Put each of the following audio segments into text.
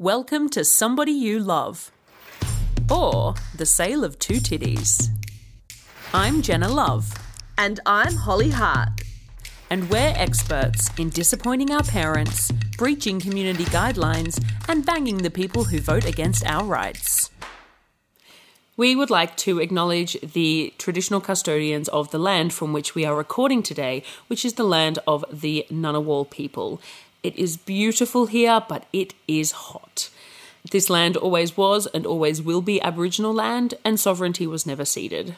Welcome to Somebody You Love, or The Sale of Two Titties. I'm Jenna Love, And I'm Holly Hart. and we're experts in disappointing our parents, breaching community guidelines, and banging the people who vote against our rights. We would like to acknowledge the traditional custodians of the land from which we are recording today, which is the land of the Ngunnawal people. It is beautiful here, but it is hot. This land always was and always will be Aboriginal land, and sovereignty was never ceded.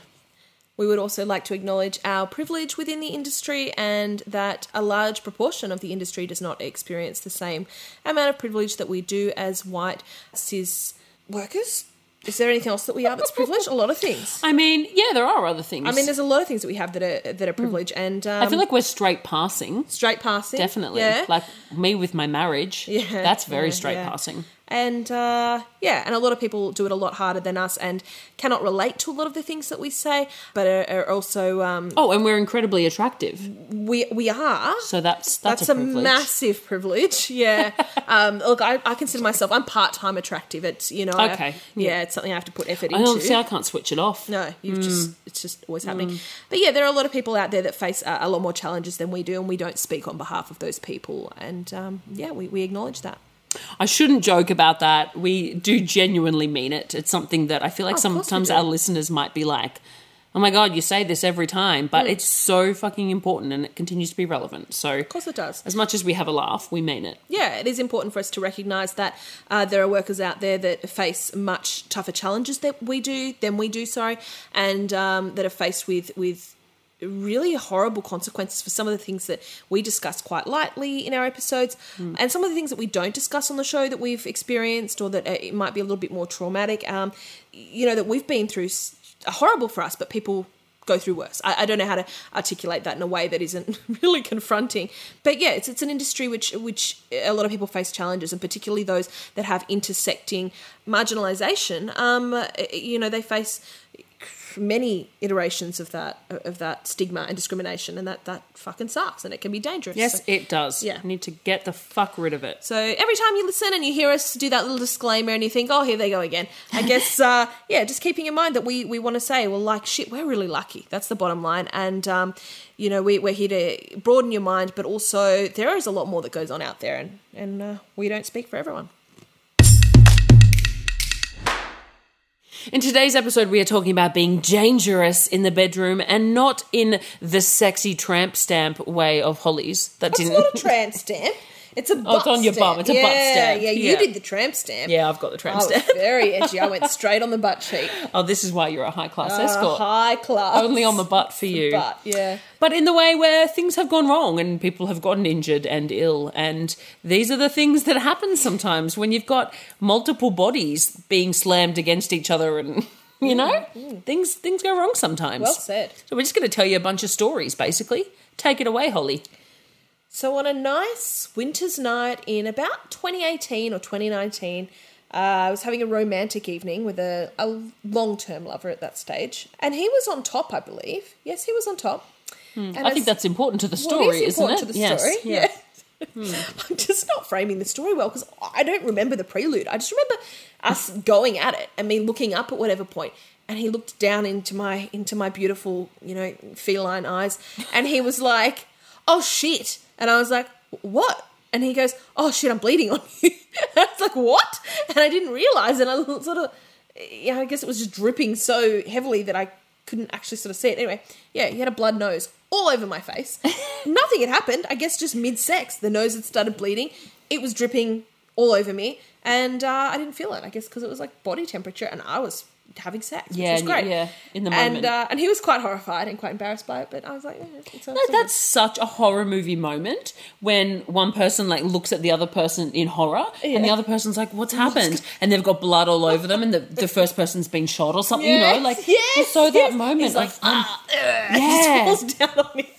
We would also like to acknowledge our privilege within the industry and that a large proportion of the industry does not experience the same amount of privilege that we do as white cis workers. Is there anything else that we are that's privileged? A lot of things. I mean, yeah, there are other things. I mean, there's a lot of things that we have that are that are privileged, and um, I feel like we're straight passing. straight passing, Definitely. yeah, Like me with my marriage. Yeah, That's very yeah, straight yeah. passing. And uh, yeah, and a lot of people do it a lot harder than us and cannot relate to a lot of the things that we say, but are, are also um, Oh, and we're incredibly attractive. we we are. So that's that's, That's, a, a, massive privilege. Yeah. um, look, I, I consider myself I'm part time attractive. It's you know. I- Okay, yeah, it's something I have to put effort I into. see I can't switch it off. no, you've Mm. just it's just always happening. But yeah, there are a lot of people out there that face uh, a lot more challenges than we do, and we don't speak on behalf of those people. And um, yeah, we, we acknowledge that. I shouldn't joke about that. We do genuinely mean it. It's something that I feel like we sometimes our listeners might be like, "Oh my god, you say this every time," but it's so fucking important and it continues to be relevant. So, Mm. Of course, it does. as much as we have a laugh, we mean it. yeah, it is important for us to recognise that uh, there are workers out there that face much tougher challenges that we do than we do. Sorry, and um, that are faced with with really horrible consequences for some of the things that we discuss quite lightly in our episodes, and some of the things that we don't discuss on the show that we've experienced or that uh, it might be a little bit more traumatic. Um, you know that we've been through s- horrible for us, but people go through worse. I, I don't know how to articulate that in a way that isn't really confronting. But yeah, it's it's an industry which which a lot of people face challenges, and particularly those that have intersecting marginalisation. Um, you know, they face many iterations of that of that stigma and discrimination, and that that fucking sucks, and it can be dangerous. Yes, So- it does. Yeah. You need to get the fuck rid of it. so every time you listen and you hear us do that little disclaimer and you think, oh, here they go again, I guess, uh, yeah, just keeping in mind that we, we want to say, well, like, shit, we're really lucky. That's the bottom line. And, um, you know, we, we're here to broaden your mind, but also there is a lot more that goes on out there, and, and uh, we don't speak for everyone. In today's episode, we are talking about being dangerous in the bedroom and not in the sexy tramp stamp way of Holly's. That It's didn't. not a tramp stamp. It's a butt Oh, it's on your stamp. bum. It's a yeah, butt stamp. Yeah, you Yeah. did the tramp stamp. yeah, I've got the I tramp was stamp. very edgy. I went straight on the butt cheek. Oh, this is why you're a high class Uh, escort. high class. Only on the butt for you. butt, yeah. But in the way where things have gone wrong and people have gotten injured and ill. And these are the things that happen sometimes when you've got multiple bodies being slammed against each other and. You know, things things go wrong sometimes. Well said. So we're just going to tell you a bunch of stories, basically. Take it away, Holly. So, on a nice winter's night in about 2018 or 2019, uh, I was having a romantic evening with a, a long term lover at that stage. And he was on top, I believe. Yes, he was on top. And I think that's important to the well, story, it is isn't important it? to the Yes. story. Yeah. Yeah. I'm just not framing the story well because I don't remember the prelude. I just remember us going at it and me looking up at whatever point, and he looked down into my into my beautiful, you know, feline eyes, and he was like, "Oh shit!" And I was like, "What?" And he goes, "Oh shit, I'm bleeding on you." I was like, "What?" And I didn't realize, and I sort of, yeah, I guess it was just dripping so heavily that I couldn't actually sort of see it. Anyway, yeah, he had a blood nose all over my face. Nothing had happened. I guess just mid sex, the nose had started bleeding. It was dripping all over me, and uh, I didn't feel it. I guess because it was like body temperature, and I was having sex, Yeah, which was great. yeah, in the and moment. uh, and he was quite horrified and quite embarrassed by it. But I was like, yeah, it's, No, that's such a horror movie moment when one person like looks at the other person in horror and the other person's like, "What's happened?" and they've got blood all over them, and the, the first person's been shot or something. you know, like yes, so that yes. moment, He's like, like, um, ah, yeah, falls down on me.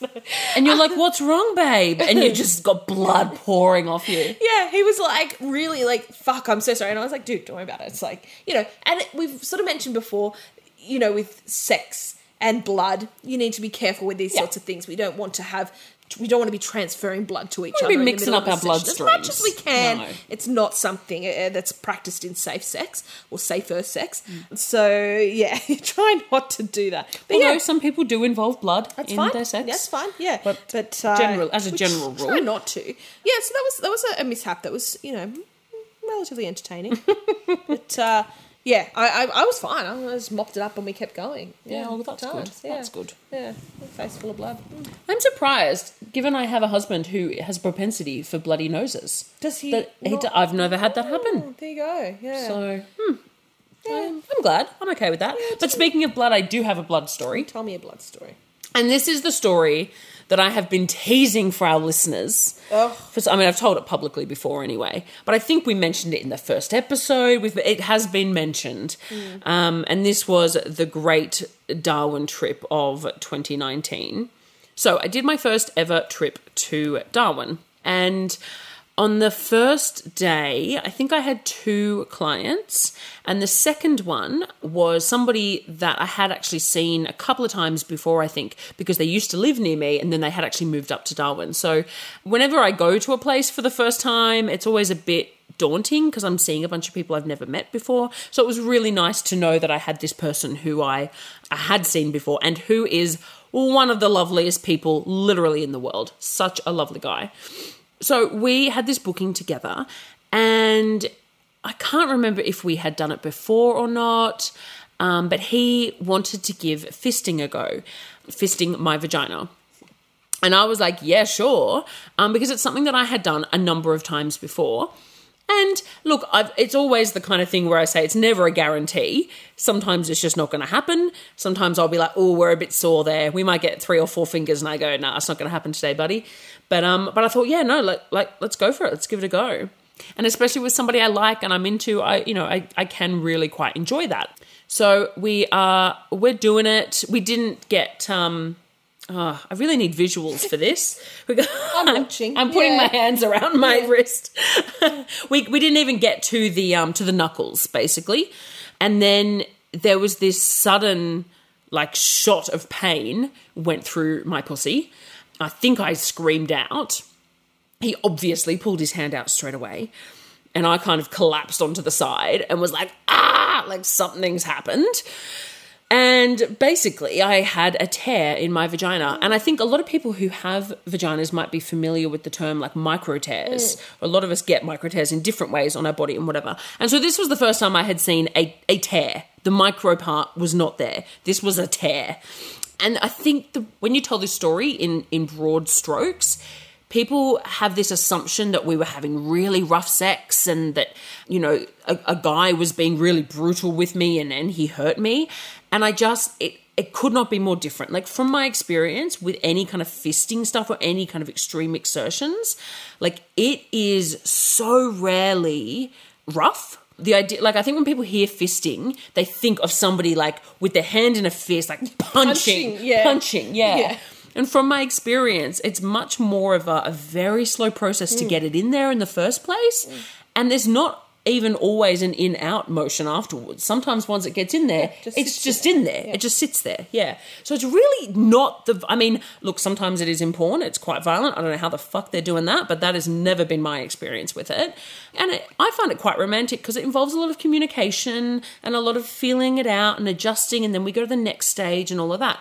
and you're like, "What's wrong, babe?" And you just got blood pouring off you. Yeah, he was like really like fuck. I'm so sorry, and I was like, dude, don't worry about it. It's like you know, and it, we've sort of mentioned before, you know, with sex and blood, you need to be careful with these Yeah. sorts of things. We don't want to have we don't want to be transferring blood to each wanna other. be mixing up our session. as much as we can. No. It's not something uh, that's practiced in safe sex or safer sex. Mm. So yeah, try not to do that. But Although yeah, some people do involve blood in fine. their sex. That's fine. Yeah, But but, uh, general- as a we general try rule. not to. Yeah, so that was that was a, a mishap. That was you know relatively entertaining. but uh, yeah, I, I I was fine. I just mopped it up and we kept going. Yeah, well, that's good. Yeah. That's good. Yeah, face full of blood. I'm surprised, given I have a husband who has a propensity for bloody noses. Does he That he not- d- I've never had that happen. Oh, there you go. Yeah. So, hmm. I'm, I'm glad. I'm okay with that. but speaking of blood, I do have a blood story. Tell me a blood story. And this is the story that I have been teasing for our listeners. For, I mean, I've told it publicly before anyway, but I think we mentioned it in the first episode. With it has been mentioned, um, and this was the Great Darwin trip of 2019. So I did my first ever trip to Darwin, and on the first day, I think I had two clients, and the second one was somebody that I had actually seen a couple of times before, I think, because they used to live near me and then they had actually moved up to Darwin. So whenever I go to a place for the first time, it's always a bit daunting because I'm seeing a bunch of people I've never met before. So it was really nice to know that I had this person who I, I had seen before and who is one of the loveliest people literally in the world. Such a lovely guy. So we had this booking together, and I can't remember if we had done it before or not, um, but he wanted to give fisting a go, fisting my vagina. And I was like, yeah, sure, um, because it's something that I had done a number of times before. And look, I've, it's always the kind of thing where I say it's never a guarantee. Sometimes it's just not going to happen. Sometimes I'll be like, oh, we're a bit sore there. We might get three or four fingers, and I go, no, nah, it's not going to happen today, buddy. But um, but I thought, yeah, no, like, like let's go for it. Let's give it a go. And especially with somebody I like and I'm into, I you know, I, I can really quite enjoy that. So we are we're doing it. We didn't get um Oh, I really need visuals for this. Got, I'm watching, I'm putting yeah. my hands around my wrist. we we didn't even get to the um to the knuckles basically, and then there was this sudden like shot of pain went through my pussy. I think I screamed out. He obviously pulled his hand out straight away, and I kind of collapsed onto the side and was like, ah, like something's happened. And basically, I had a tear in my vagina. And I think a lot of people who have vaginas might be familiar with the term like micro tears. A lot of us get micro tears in different ways on our body and whatever. And so this was the first time I had seen a, a tear. The micro part was not there. This was a tear. And I think the, when you tell this story in, in broad strokes, people have this assumption that we were having really rough sex and that, you know, a, a guy was being really brutal with me and, and he hurt me. And I just, it, it could not be more different. Like from my experience with any kind of fisting stuff or any kind of extreme exertions, like it is so rarely rough. The idea, like, I think when people hear fisting, they think of somebody like with their hand in a fist, like punching, Punching, yeah. punching, yeah. Yeah. And from my experience, it's much more of a, a very slow process Mm. to get it in there in the first place. And there's not even always an in out motion afterwards. Sometimes once it gets in there, just it's just there. in there. It just sits there. Yeah. So it's really not the. I mean, look, sometimes it is in porn. It's quite violent. I don't know how the fuck they're doing that, but that has never been my experience with it. And it, I find it quite romantic because it involves a lot of communication and a lot of feeling it out and adjusting. And then we go to the next stage and all of that.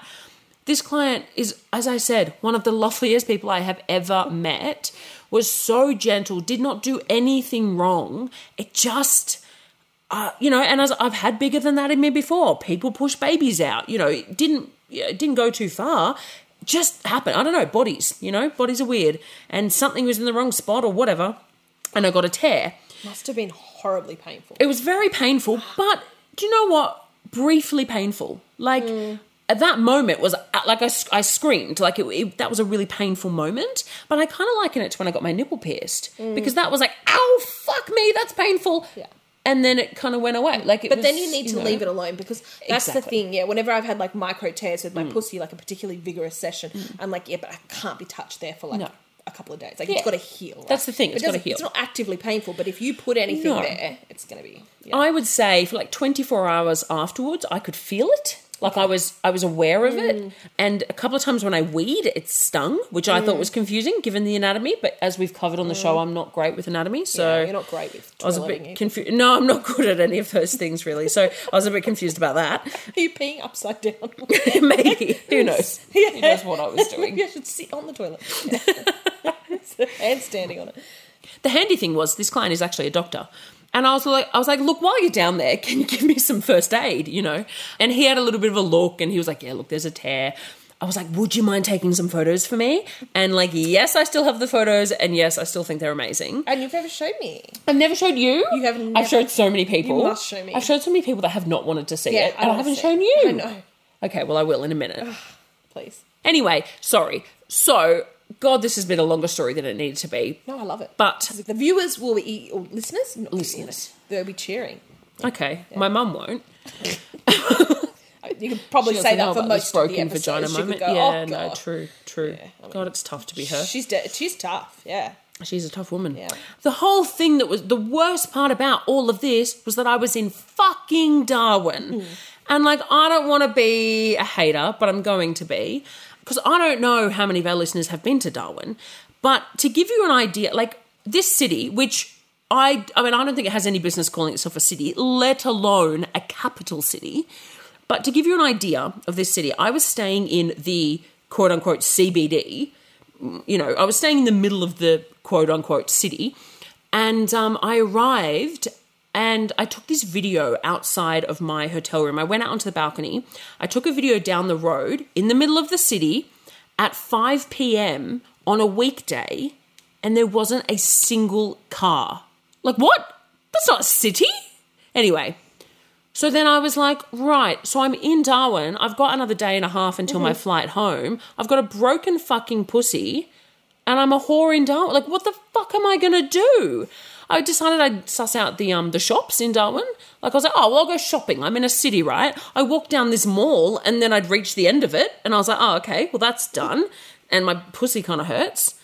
This client is, as I said, one of the loveliest people I have ever met. Was so gentle, did not do anything wrong. It just, uh, you know, and as I've had bigger than that in me before. People push babies out. You know, it didn't it didn't go too far. Just happened. I don't know. Bodies, you know, bodies are weird, and something was in the wrong spot or whatever, and I got a tear. Must have been horribly painful. It was very painful, but do you know what? Briefly painful. Like at that moment was uh, like I, I screamed. Like it, it- that was a really painful moment. But I kind of liken it to when I got my nipple pierced because that was like, oh fuck me, that's painful. Yeah. And then it kind of went away. Like, it But was, then you need to know. leave it alone because that's the thing. Yeah, whenever I've had like micro tears with my Mm. pussy, like a particularly vigorous session, I'm like, yeah, but I can't be touched there for like No. a couple of days. Like Yeah. it's got to heal. right? That's the thing, It it's gotta heal. It's not actively painful, but if you put anything No. there, it's going to be. Yeah. I would say for like 24 hours afterwards, I could feel it. Like I was, I was aware of Mm. it, and a couple of times when I weed, it stung, which I Mm. thought was confusing given the anatomy. But as we've covered on the show, I'm not great with anatomy, so Yeah, you're not great with I was a bit confused. No, I'm not good at any of those things really. So I was a bit confused about that. Are you peeing upside down? Maybe who knows? Who knows what I was doing? you should sit on the toilet. and standing on it. The handy thing was this client is actually a doctor. And I was like, I was like, look, while you're down there, can you give me some first aid? You know? And he had a little bit of a look, and he was like, yeah, look, there's a tear. I was like, would you mind taking some photos for me? And like, yes, I still have the photos, and yes, I still think they're amazing. And you've never showed me. I've never showed you. You have never- I've showed so many people. You must show me. I've showed so many people that have not wanted to see Yeah, it, I and I, haven't shown it. you. I know. Okay, well, I will in a minute. Please. Anyway, sorry. So, God, this has been a longer story than it needed to be. No, I love it. But the viewers will be, or listeners? Not Listeners. They'll be cheering. okay, my mum won't. You could probably say that for most this of the broken vagina She moment. go, yeah, oh, no, true, true. I mean, God, it's tough to be her. She's de- she's tough. Yeah. She's a tough woman. Yeah. The whole thing that was the worst part about all of this was that I was in fucking Darwin. Hmm. And like, I don't want to be a hater, but I'm going to be. Because I don't know how many of our listeners have been to Darwin. But to give you an idea, like this city, which I, I mean, I don't think it has any business calling itself a city, let alone a capital city. But to give you an idea of this city, I was staying in the quote unquote CBD. You know, I was staying in the middle of the quote unquote city. And um, I arrived and I took this video outside of my hotel room. I went out onto the balcony. I took a video down the road in the middle of the city at 5 p.m. on a weekday, and there wasn't a single car. Like, what? That's not a city. Anyway, so then I was like, right, so I'm in Darwin. I've got another day and a half until my mm-hmm. flight home. I've got a broken fucking pussy and I'm a whore in Darwin. Like, what the fuck am I gonna do? I decided I'd suss out the um the shops in Darwin. Like I was like, oh well, I'll go shopping. I'm in a city, right? I walked down this mall and then I'd reach the end of it, and I was like, oh okay, well that's done. And my pussy kind of hurts.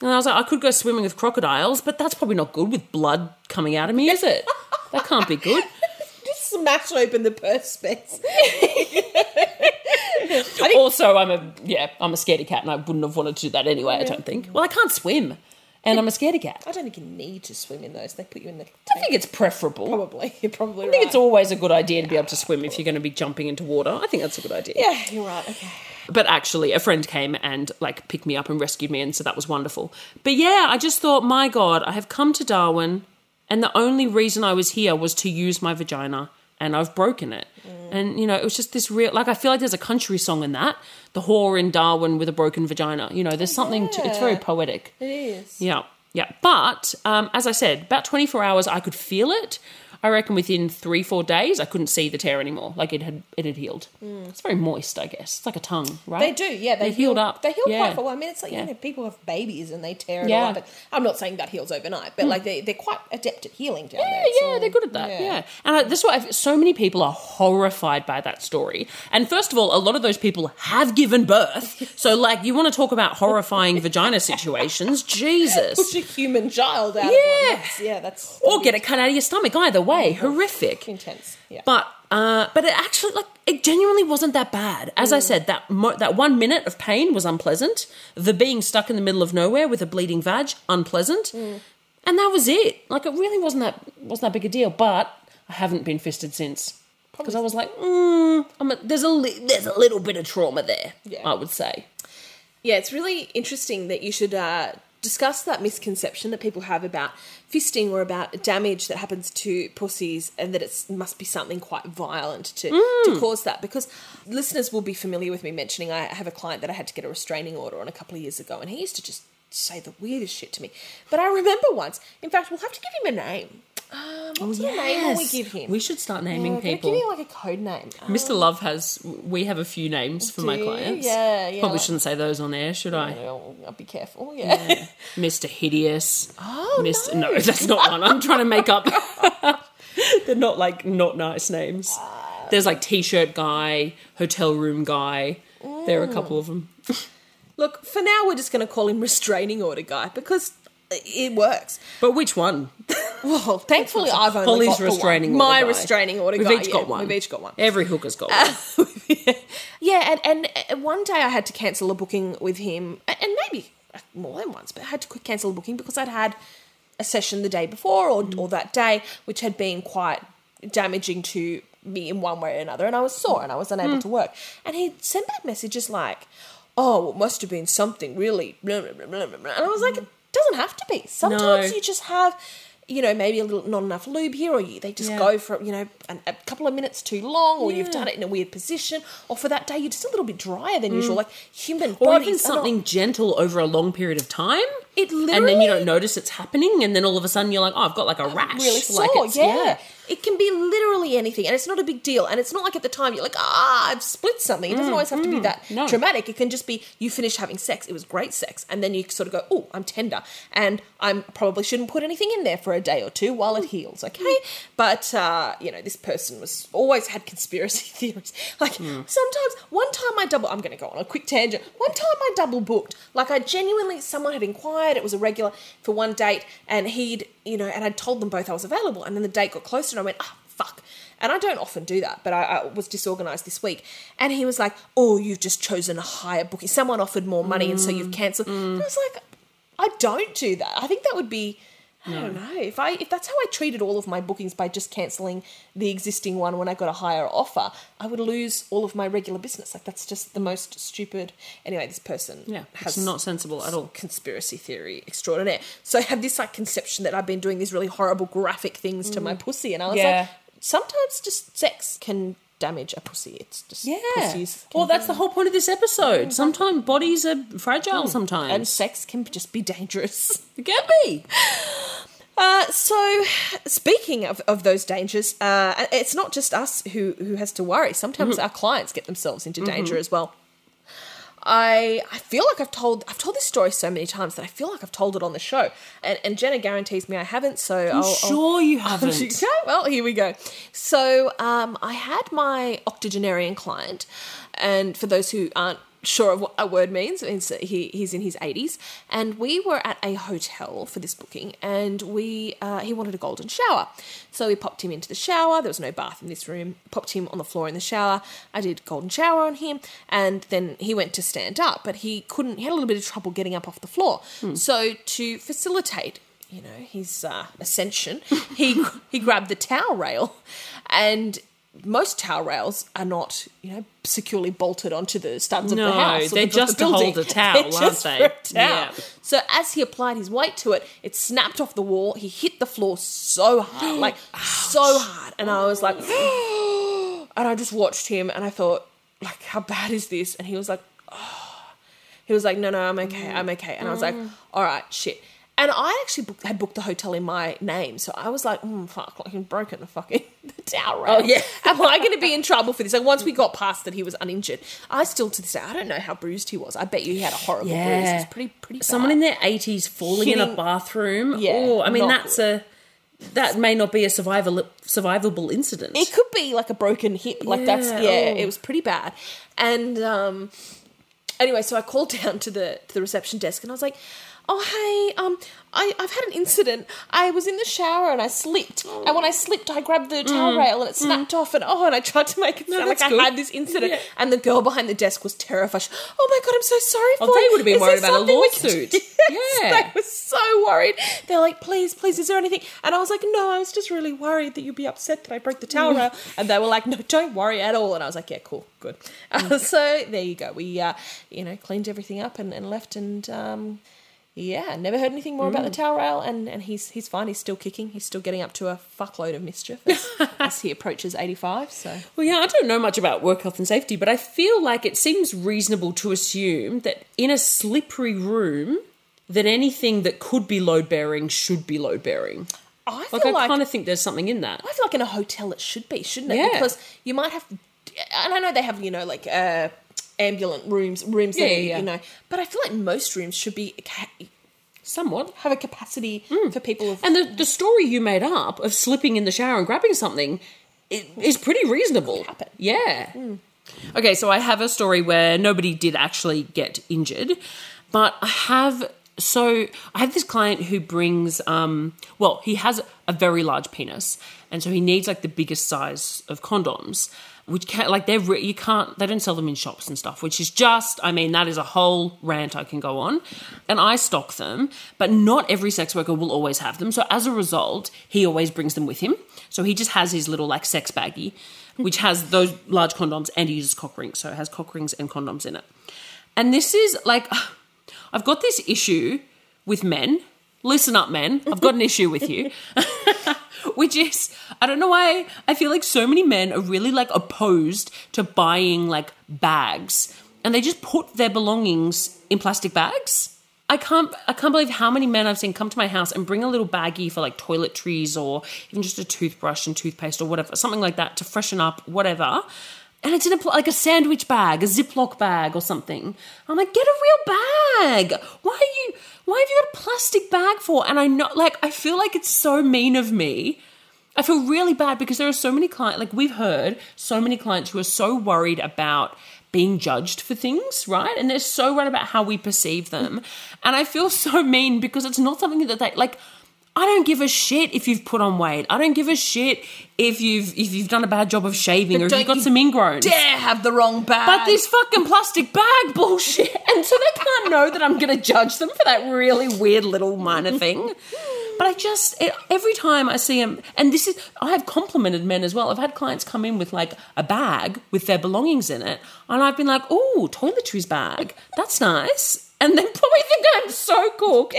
And I was like, I could go swimming with crocodiles, but that's probably not good with blood coming out of me, is it? that can't be good. Just smash open the perspex. Also, I'm a yeah, I'm a scaredy cat, and I wouldn't have wanted to do that anyway. I don't think. Well, I can't swim, and I'm a scaredy cat. I don't think you need to swim in those. They put you in the. I think it's preferable. Probably. You're probably I right. think it's always a good idea to be able to swim if you're going to be jumping into water. I think that's a good idea. Yeah, you're right. Okay. But actually, a friend came and like picked me up and rescued me, and so that was wonderful. But yeah, I just thought, my God, I have come to Darwin, and the only reason I was here was to use my vagina, and I've broken it. Mm. And you know, it was just this real like I feel like there's a country song in that, the whore in Darwin with a broken vagina. You know, there's oh, something to it's very poetic. It is. Yeah, yeah. But um, as I said, about 24 hours, I could feel it. I reckon within three, four days, I couldn't see the tear anymore. Like it had, it had healed. It's very moist, I guess. It's like a tongue, right? They do, yeah. They, They healed heal- up. They heal Yeah. quite well. I mean, it's like Yeah. you know, people have babies and they tear it Yeah. All up. I'm not saying that heals overnight, but like they they're quite adept at healing down there. Yeah, It's yeah, all- they're good at that. Yeah, and I, this is why I've, so many people are horrified by that story. And first of all, a lot of those people have given birth. So, like, you want to talk about horrifying vagina situations? Jesus. A human child out. Yeah. Of one. That's, yeah, that's Or get it cut out of your stomach. Either way, horrific. intense. Yeah. But uh, but it actually like it genuinely wasn't that bad. As I said, that mo- that one minute of pain was unpleasant. The being stuck in the middle of nowhere with a bleeding vag unpleasant, and that was it. Like it really wasn't that wasn't that big a deal. But I haven't been fisted since because I was like, mm, I'm a, there's a li- there's a little bit of trauma there. Yeah. I would say. Yeah, it's really interesting that you should uh, discuss that misconception that people have about fisting or about damage that happens to pussies and that it must be something quite violent to, to mm. cause that. Because listeners will be familiar with me mentioning I have a client that I had to get a restraining order on a couple of years ago and he used to just say the weirdest shit to me. But I remember once, in fact, we'll have to give him a name. Um, what's the name will we Yes. give him? We should start naming Yeah, people. Give me like a code name. Um, Mr. Love has. We have a few names for my Do you? clients. Yeah, yeah, Probably like- shouldn't say those on air, should I? I'll, I'll be careful. Yeah. Mr. Hideous. Oh, Mr. no. No, that's not one. I'm trying to make up. They're not like not nice names. There's like t-shirt guy, hotel room guy. There are a couple of them. Look, for now, we're just going to call him restraining order guy because it works. But which one? Well, thankfully, I've only Holly's got the one. restraining order My guy. restraining order We've guy. each yeah, got one. We've each got one. Every hooker's got one. We've Yeah, and, and uh, one day I had to cancel a booking with him, and maybe more than once, but I had to cancel a booking because I'd had a session the day before or, or that day, which had been quite damaging to me in one way or another, and I was sore and I was unable to work. And he'd send back messages like, "Oh, it must have been something really," and I was like, "It doesn't have to be. Sometimes No. you just have." You know, maybe a little not enough lube here, or you, they just Yeah. go for you know an, a couple of minutes too long, or you've done it in a weird position, or for that day you're just a little bit drier than usual. Like human Mm. Or bodies even are not- something gentle over a long period of time. It literally, and then you don't notice it's happening, and then all of a sudden you're like, "Oh, I've got like a rash." really sore. like it's, yeah. It can be literally anything, and it's not a big deal. And it's not like at the time you're like, ah, I've split something. It doesn't always have to be that Mm, no. dramatic. It can just be you finish having sex. It was great sex, and then you sort of go, oh, I'm tender, and I probably shouldn't put anything in there for a day or two while it heals. Okay, but uh, you know, this person was always had conspiracy theories. Like sometimes, one time I double. I'm going to go on a quick tangent. One time I double booked. Like I genuinely, someone had inquired. It was a regular for one date, and he'd you know, and I told them both I was available, and then the date got closer, and I went, ah, fuck. And I don't often do that, but I, I was disorganized this week. And he was like, oh, you've just chosen a higher booking. Someone offered more money, and so you've cancelled. And I was like, I don't do that. I think that would be. I don't know if I if that's how I treated all of my bookings by just cancelling the existing one when I got a higher offer, I would lose all of my regular business. Like that's just the most stupid. Anyway, this person Yeah, has it's not sensible at all. conspiracy theory extraordinaire. So I have this like conception that I've been doing these really horrible graphic things to my pussy, and I was Mm. Yeah. like, sometimes just sex can damage a pussy. It's just Yeah. pussies. Well, that's the whole point of this episode. Sometimes bodies are fragile. and Sometimes sex can just be dangerous. it can be. Uh, so, speaking of, of those dangers, uh, it's not just us who, who has to worry. Sometimes Mm-hmm. our clients get themselves into danger as well. I I feel like I've told I've told this story so many times that I feel like I've told it on the show, and, and Jenna guarantees me I haven't. So I'll, I'll- sure you haven't. Okay, well, here we go. So, um, I had my octogenarian client, and for those who aren't sure of what a word means, it's, he, he's in his 80s, and we were at a hotel for this booking, and we uh, he wanted a golden shower. So we popped him into the shower. There was no bath in this room. Popped him on the floor in the shower. I did golden shower on him, and then he went to stand up, but he couldn't. He had a little bit of trouble getting up off the floor. So to facilitate you know his uh, ascension, he he grabbed the towel rail, and most towel rails are not you know securely bolted onto the studs of No, the house. they're the- just the to hold a towel, They're aren't they? towel. Yeah. So as he applied his weight to it, it snapped off the wall. He hit the floor so hard, like so hard, and I was like, and I just watched him, and I thought, like, how bad is this? And he was like, oh. he was like, no, no, I'm okay, I'm okay. And I was like, Mm. all right, shit. And I actually booked, had booked the hotel in my name, so I was like, mm, fuck, like I've broken the fucking the towel rail. Oh, yeah. Am I going to be in trouble for this? Like once we got past that he was uninjured, I still to this day I don't know how bruised he was. I bet you he had a horrible bruise. It was pretty pretty. Someone in their eighties falling in a bathroom. Yeah, oh, I mean that's a that may not be a survival survivable incident. It could be like a broken hip. Like that's Yeah, yeah, oh. it was pretty bad. And um anyway, so I called down to the to the reception desk and I was like, "Oh hey, um I, I've had an incident. I was in the shower and I slipped. And when I slipped, I grabbed the towel rail and it snapped off. And oh, and I tried to make it sound like that's I had this incident. Yeah. And the girl behind the desk was terrified. She, oh my god, I'm so sorry for Oh, they you. would have been Is there worried about a something we can lawsuit. do?" Yes, Yeah. they were so worried. They're like, please, please, is there anything? And I was like, no, I was just really worried that you'd be upset that I broke the towel rail. And they were like, no, don't worry at all. And I was like, yeah, cool, good. Uh, so there you go. We, uh, you know, cleaned everything up and, and left. And um, yeah, never heard anything more about the towel rail. And, and he's he's fine. He's still kicking. He's still getting up to a fuckload of mischief as, as he approaches 85. So Well, yeah, I don't know much about work health and safety, but I feel like it seems reasonable to assume that in a slippery room, that anything that could be load bearing should be load bearing. I feel Like, I like kind of think there's something in that. I feel like in a hotel it should be, shouldn't it? Yeah. Because you might have, and I know they have, you know, like uh, ambulant rooms, rooms Yeah, that, yeah, yeah. you know, but I feel like most rooms should be ca- Somewhat. have a capacity Mm. for people. Of, And the, the story you made up of slipping in the shower and grabbing something is pretty reasonable. happen. Yeah. Okay, so I have a story where nobody did actually get injured, but I have. So I have this client who brings, um, well, he has a very large penis, and so he needs like the biggest size of condoms. Which can like they're you can't they don't sell them in shops and stuff, which is just I mean that is a whole rant I can go on, and I stock them, but not every sex worker will always have them. So as a result, he always brings them with him. So he just has his little like sex baggie, which has those large condoms, and he uses cock rings, so it has cock rings and condoms in it. And this is like I've got this issue with men. Listen up, men. I've got an issue with you. Which is, I don't know why I feel like so many men are really like opposed to buying like bags and they just put their belongings in plastic bags. I can't I can't believe how many men I've seen come to my house and bring a little baggie for like toiletries or even just a toothbrush and toothpaste or whatever, something like that to freshen up, whatever. And it's in a like a sandwich bag, a Ziploc bag or something. I'm like, get a real bag. Why are you? Why have you got a plastic bag for? And I know, like, I feel like it's so mean of me. I feel really bad because there are so many clients, like we've heard, so many clients who are so worried about being judged for things, right? And they're so worried about how we perceive them. And I feel so mean because it's not something that they like. I don't give a shit if you've put on weight. I don't give a shit if you've if you've done a bad job of shaving or if you've got you some ingrowns. Dare have the wrong bag. But this fucking plastic bag bullshit. And so they can't know that I'm going to judge them for that really weird little minor thing. But I just, it, every time I see them, and this is, I have complimented men as well. I've had clients come in with like a bag with their belongings in it. And I've been like, oh, toiletries bag. That's nice. And then probably think I'm so cooked.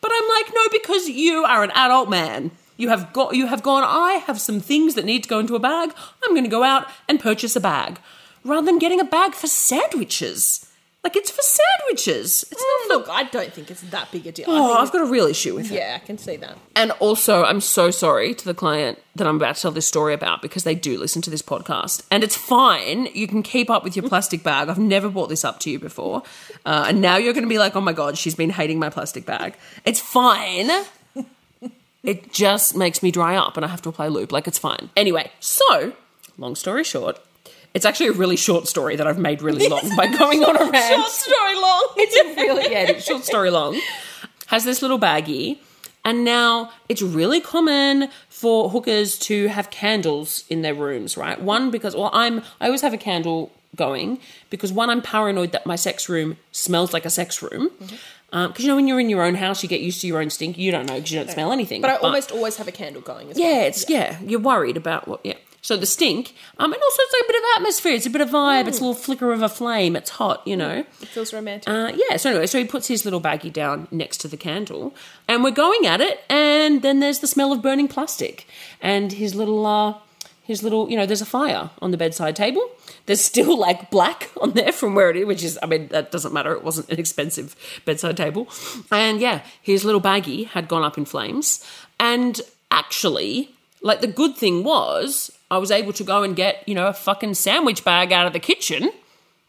But I'm like, no, because you are an adult man. You have got you have gone, I have some things that need to go into a bag. I'm gonna go out and purchase a bag. Rather than getting a bag for sandwiches. Like it's for sandwiches. It's not for Look, I don't think it's that big a deal. Oh, I've got a real issue with it. yeah, I can see that. And also, I'm so sorry to the client that I'm about to tell this story about because they do listen to this podcast. And it's fine. You can keep up with your plastic bag. I've never brought this up to you before. Uh, and now you're going to be like, oh my God, she's been hating my plastic bag. It's fine. It just makes me dry up and I have to apply lube. Like, it's fine. Anyway, so, long story short, it's actually a really short story that I've made really long by going on a rant Short story long. it's a really yeah, it's short story long. Has this little baggie, and now it's really common for hookers to have candles in their rooms, right? One because well, I'm I always have a candle going because one I'm paranoid that my sex room smells like a sex room. Mm-hmm. Um, because you know when you're in your own house, you get used to your own stink. You don't know because you don't smell anything. But I almost always have a candle going as well. Yeah, yeah. You're worried about what yeah. So the stink, um, and also it's like a bit of atmosphere. It's a bit of vibe. It's a little flicker of a flame. It's hot, you know. It feels romantic. Uh, yeah. So anyway, so he puts his little baggie down next to the candle, and we're going at it, and then there's the smell of burning plastic, and his little, uh, his little, you know, there's a fire on the bedside table. There's still like black on there from where it is, which is, I mean, that doesn't matter. It wasn't an expensive bedside table, and yeah, his little baggie had gone up in flames, and actually, like the good thing was, I was able to go and get, you know, a fucking sandwich bag out of the kitchen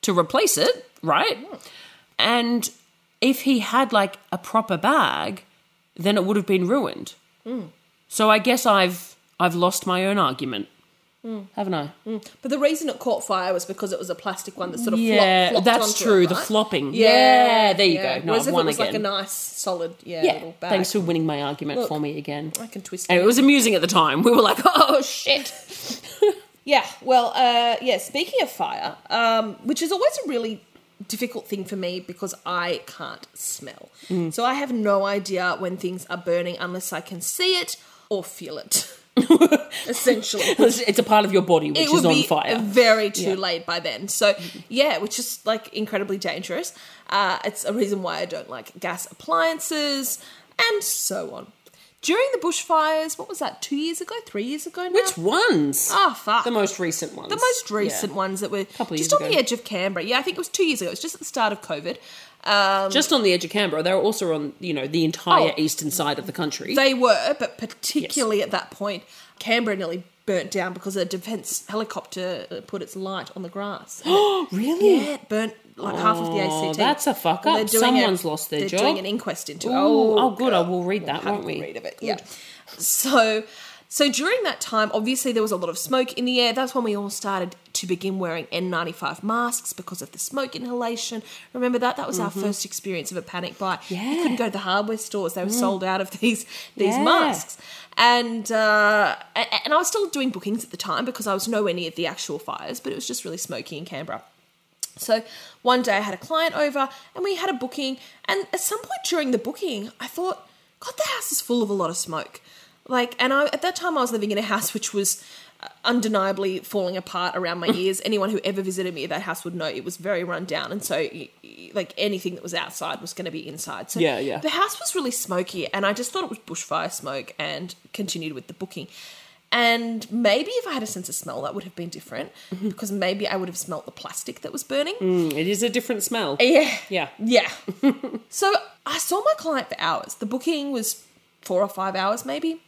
to replace it, right? And if he had like a proper bag, then it would have been ruined. Hmm. So I guess I've I've lost my own argument, haven't I? But the reason it caught fire was because it was a plastic one that sort of Yeah, flop, flopped that's true. It, The flopping. Yeah, there you go. No, Whereas I've if won it was like a nice, solid, yeah, Yeah, little bag. thanks for winning my argument Look. for me again. I can twist And it. it was amusing at the time. We were like, "Oh shit!" Yeah, well, uh, yeah, speaking of fire, um, which is always a really difficult thing for me because I can't smell. Mm. So I have no idea when things are burning unless I can see it or feel it, essentially. It's a part of your body which is on fire. very too Yeah. late by then. So yeah, which is like incredibly dangerous. Uh, it's a reason why I don't like gas appliances and so on. During the bushfires, what was that? Two years ago, three years ago now. Which ones? Oh fuck! the most recent ones. the most recent Yeah. ones that were Couple just years on ago. the edge of Canberra. Yeah, I think it was two years ago. It was just at the start of COVID. Um, Just on the edge of Canberra. They were also on, you know, the entire Oh. eastern side of the country. they were, but particularly at that point, Canberra nearly burnt down because a defence helicopter put its light on the grass. Oh, really? Yeah, it burnt like half of the Oh, ACT. that's a fuck up. they're Someone's lost their they're job. doing an inquest into it. Ooh, oh, good. I will read that, a won't we? Read of it, yeah. So So during that time, obviously there was a lot of smoke in the air. That's when we all started to begin wearing N95 masks because of the smoke inhalation. Remember that? That was our first experience of a panic buy. Mm-hmm. Yeah. You couldn't go to the hardware stores; they were sold out of these these Yeah. masks. And uh, and I was still doing bookings at the time because I was nowhere near the actual fires, but it was just really smoky in Canberra. So one day I had a client over and we had a booking. And at some point during the booking, I thought, God, the house is full of a lot of smoke. Like, and I, at that time I was living in a house which was undeniably falling apart around my ears. Anyone who ever visited me at that house would know it was very run down. And so, like, anything that was outside was going to be inside. So, Yeah, yeah. the house was really smoky. And I just thought it was bushfire smoke and continued with the booking. And maybe if I had a sense of smell, that would have been different because maybe I would have smelt the plastic that was burning. Mm, it is a different smell. Yeah. Yeah. Yeah. so I saw my client for hours. The booking was four or five hours, maybe.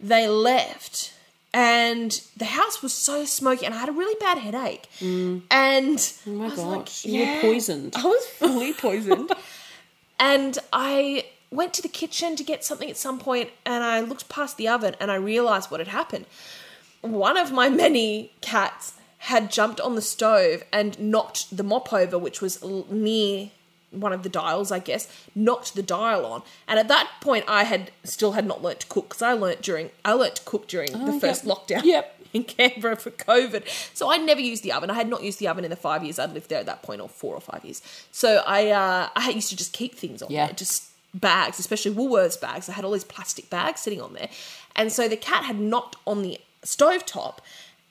They left, and the house was so smoky, and I had a really bad headache. And Oh my I was gosh, like, you were poisoned. I was fully poisoned. and I went to the kitchen to get something at some point, and I looked past the oven, and I realized what had happened. One of my many cats had jumped on the stove and knocked the mop over, which was near one of the dials, I guess, knocked the dial on. And at that point, I had still had not learnt to cook because I learnt during I learnt to cook during the first yep. lockdown Yep. in Canberra for COVID. So I never used the oven. I had not used the oven in the five years I'd lived there at that point, or four or five years. So I uh, I used to just keep things on Yeah. there, just bags, especially Woolworths bags. I had all these plastic bags sitting on there, and so the cat had knocked on the stovetop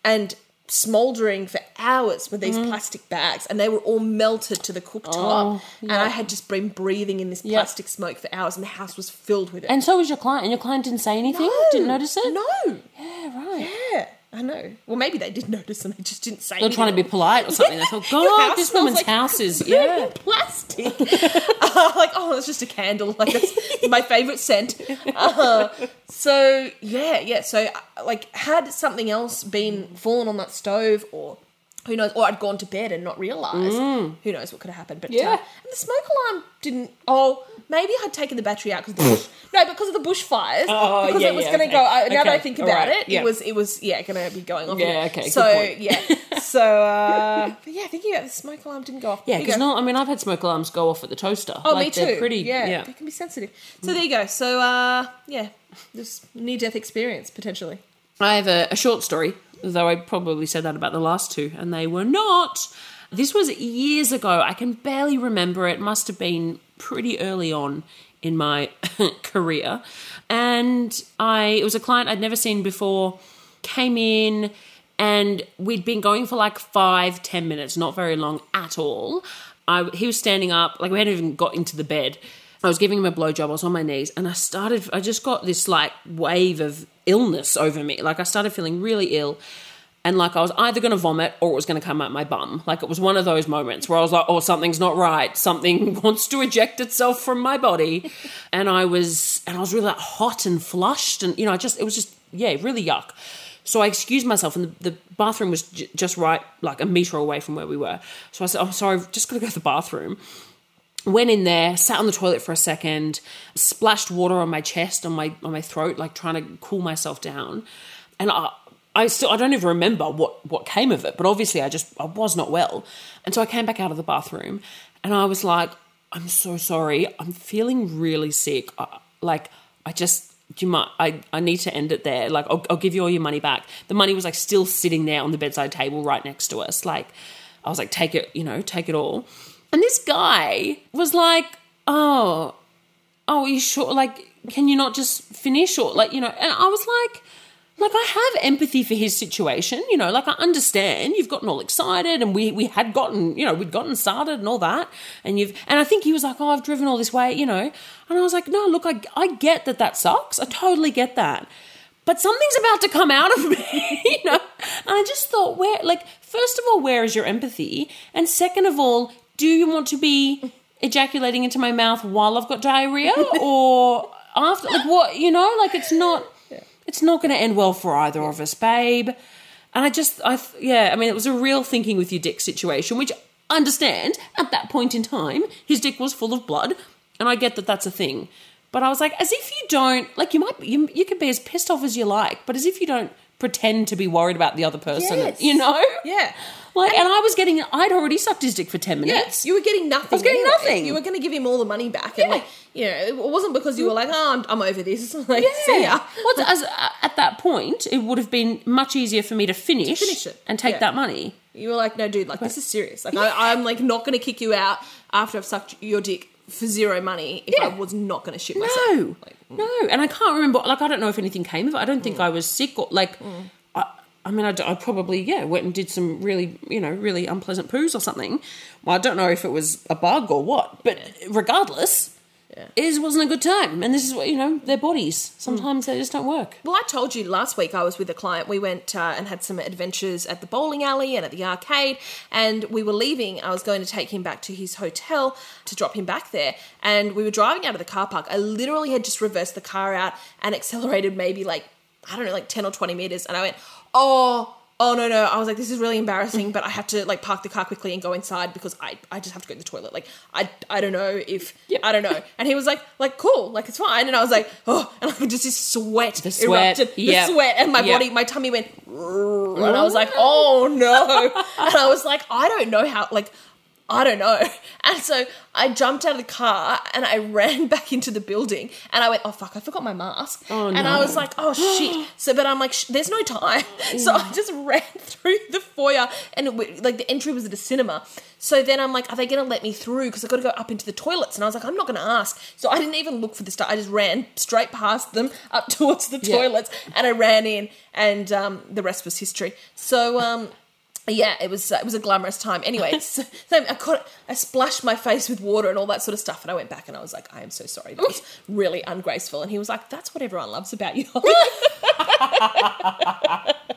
and smoldering for hours with these mm-hmm. plastic bags and they were all melted to the cooktop Oh, and i had just been breathing in this Yeah. plastic smoke for hours and the house was filled with it And so was your client, and your client didn't say anything? Didn't notice it? no Yeah, right. yeah I know. Well, maybe they did notice and they just didn't say. They're trying to be polite or something. They thought, God, this woman's like house is yeah. plastic. Uh, like, oh, it's just a candle. Like that's my favorite scent. Uh, so yeah, yeah. So uh, like, had something else been fallen on that stove, or who knows, or I'd gone to bed and not realised. Who knows what could have happened? But Mm. Yeah. uh, and the smoke alarm didn't. Oh, maybe I'd taken the battery out because the bush. no, because of the bushfires. Oh, because yeah, it was yeah, going to okay. go. Uh, now that I think about right, it, yeah. it was it was yeah going to be going off. Yeah, okay, good So point. yeah, so uh, but yeah, thinking about the smoke alarm didn't go off. Yeah, because no, I mean, I've had smoke alarms go off at the toaster. Oh, like, me too. They're pretty, yeah, yeah. they can be sensitive. So there you go. So uh, yeah, this near death experience potentially. I have a, a short story, though I probably said that about the last two, and they were not. This was years ago. I can barely remember it. Must have been pretty early on in my career. And I it was a client I'd never seen before, came in and we'd been going for like five, ten minutes, not very long at all. I, he was standing up, like we hadn't even got into the bed. I was giving him a blowjob. I was on my knees, and I started. I just got this like wave of illness over me. Like I started feeling really ill, and like I was either going to vomit or it was going to come out my bum. Like it was one of those moments where I was like, "Oh, something's not right. Something wants to eject itself from my body," and I was, and I was really like, hot and flushed, and you know, I just it was just yeah, really yuck. So I excused myself, and the, the bathroom was j- just right, like a meter away from where we were. So I said, "I'm sorry, I've just got to go to the bathroom." Went in there, sat on the toilet for a second, splashed water on my chest, on my on my throat, like trying to cool myself down. And I, I still I don't even remember what what came of it, but obviously I just I was not well. And so I came back out of the bathroom, and I was like, "I'm so sorry, I'm feeling really sick. I, like I just." Do you mind? I, I need to end it there. Like, I'll, I'll give you all your money back. The money was like still sitting there on the bedside table right next to us. Like, I was like, take it, you know, take it all. And this guy was like, oh, oh, are you sure? Like, can you not just finish? Or, like, you know, and I was like, like, I have empathy for his situation, you know, like, I understand you've gotten all excited and we, we had gotten, you know, we'd gotten started and all that. And you've, and I think he was like, oh, I've driven all this way, you know. And I was like, no, look, I, I get that that sucks. I totally get that. But something's about to come out of me, you know. And I just thought, where, like, first of all, where is your empathy? And second of all, do you want to be ejaculating into my mouth while I've got diarrhea or after? Like, what, you know, like, it's not, it's not going to end well for either of us, babe. And I just, I, yeah, I mean, it was a real thinking with your dick situation, which I understand at that point in time, his dick was full of blood. And I get that that's a thing. But I was like, as if you don't like you might you you can be as pissed off as you like, but as if you don't pretend to be worried about the other person, Yes. you know? Yeah. Like, and I was getting, I'd already sucked his dick for 10 minutes. Yes, you were getting nothing. I was getting anyway. nothing. You were going to give him all the money back, and Yeah. like, you know, it wasn't because you were like, "Oh, I'm, I'm over this." Like, see ya. What's, as, uh, at that point, it would have been much easier for me to finish, finish it, and take yeah. that money. You were like, "No, dude, like this is serious. Like, I, I'm like not going to kick you out after I've sucked your dick for zero money if I was not going to shit myself." No, Like, mm. no, and I can't remember. Like, I don't know if anything came of it. I don't think mm. I was sick or like. Mm. I, I mean, I probably yeah went and did some really you know really unpleasant poos or something. Well, I don't know if it was a bug or what, but regardless, Yeah. it wasn't a good time. And this is what you know their bodies sometimes they just don't work. Well, I told you last week I was with a client. We went uh, and had some adventures at the bowling alley and at the arcade, and we were leaving. I was going to take him back to his hotel to drop him back there, and we were driving out of the car park. I literally had just reversed the car out and accelerated maybe like I don't know, like ten or twenty meters, and I went, oh. Oh no no! I was like, this is really embarrassing, but I have to like park the car quickly and go inside because I, I just have to go to the toilet. Like I, I don't know if Yep. I don't know. And he was like like cool, like it's fine. And I was like oh, and like just this sweat, The sweat, erupted, the sweat, and my Yep. body, my tummy went, and I was like, oh no, and I was like, I don't know how, like, I don't know, and so I jumped out of the car and I ran back into the building, and I went, oh fuck, I forgot my mask, Oh, and I was like, oh shit, so but I'm like, there's no time, so I just ran through the foyer, and it, like the entry was at a cinema. So then I'm like, are they going to let me through? Because I've got to go up into the toilets. And I was like, I'm not going to ask. So I didn't even look for the stuff. I just ran straight past them up towards the Yeah. toilets and I ran in, and um, the rest was history. So. Um, yeah, it was uh, it was a glamorous time. Anyway, so, so I caught I splashed my face with water and all that sort of stuff, and I went back and I was like, I am so sorry. That was really ungraceful. And he was like, That's what everyone loves about you.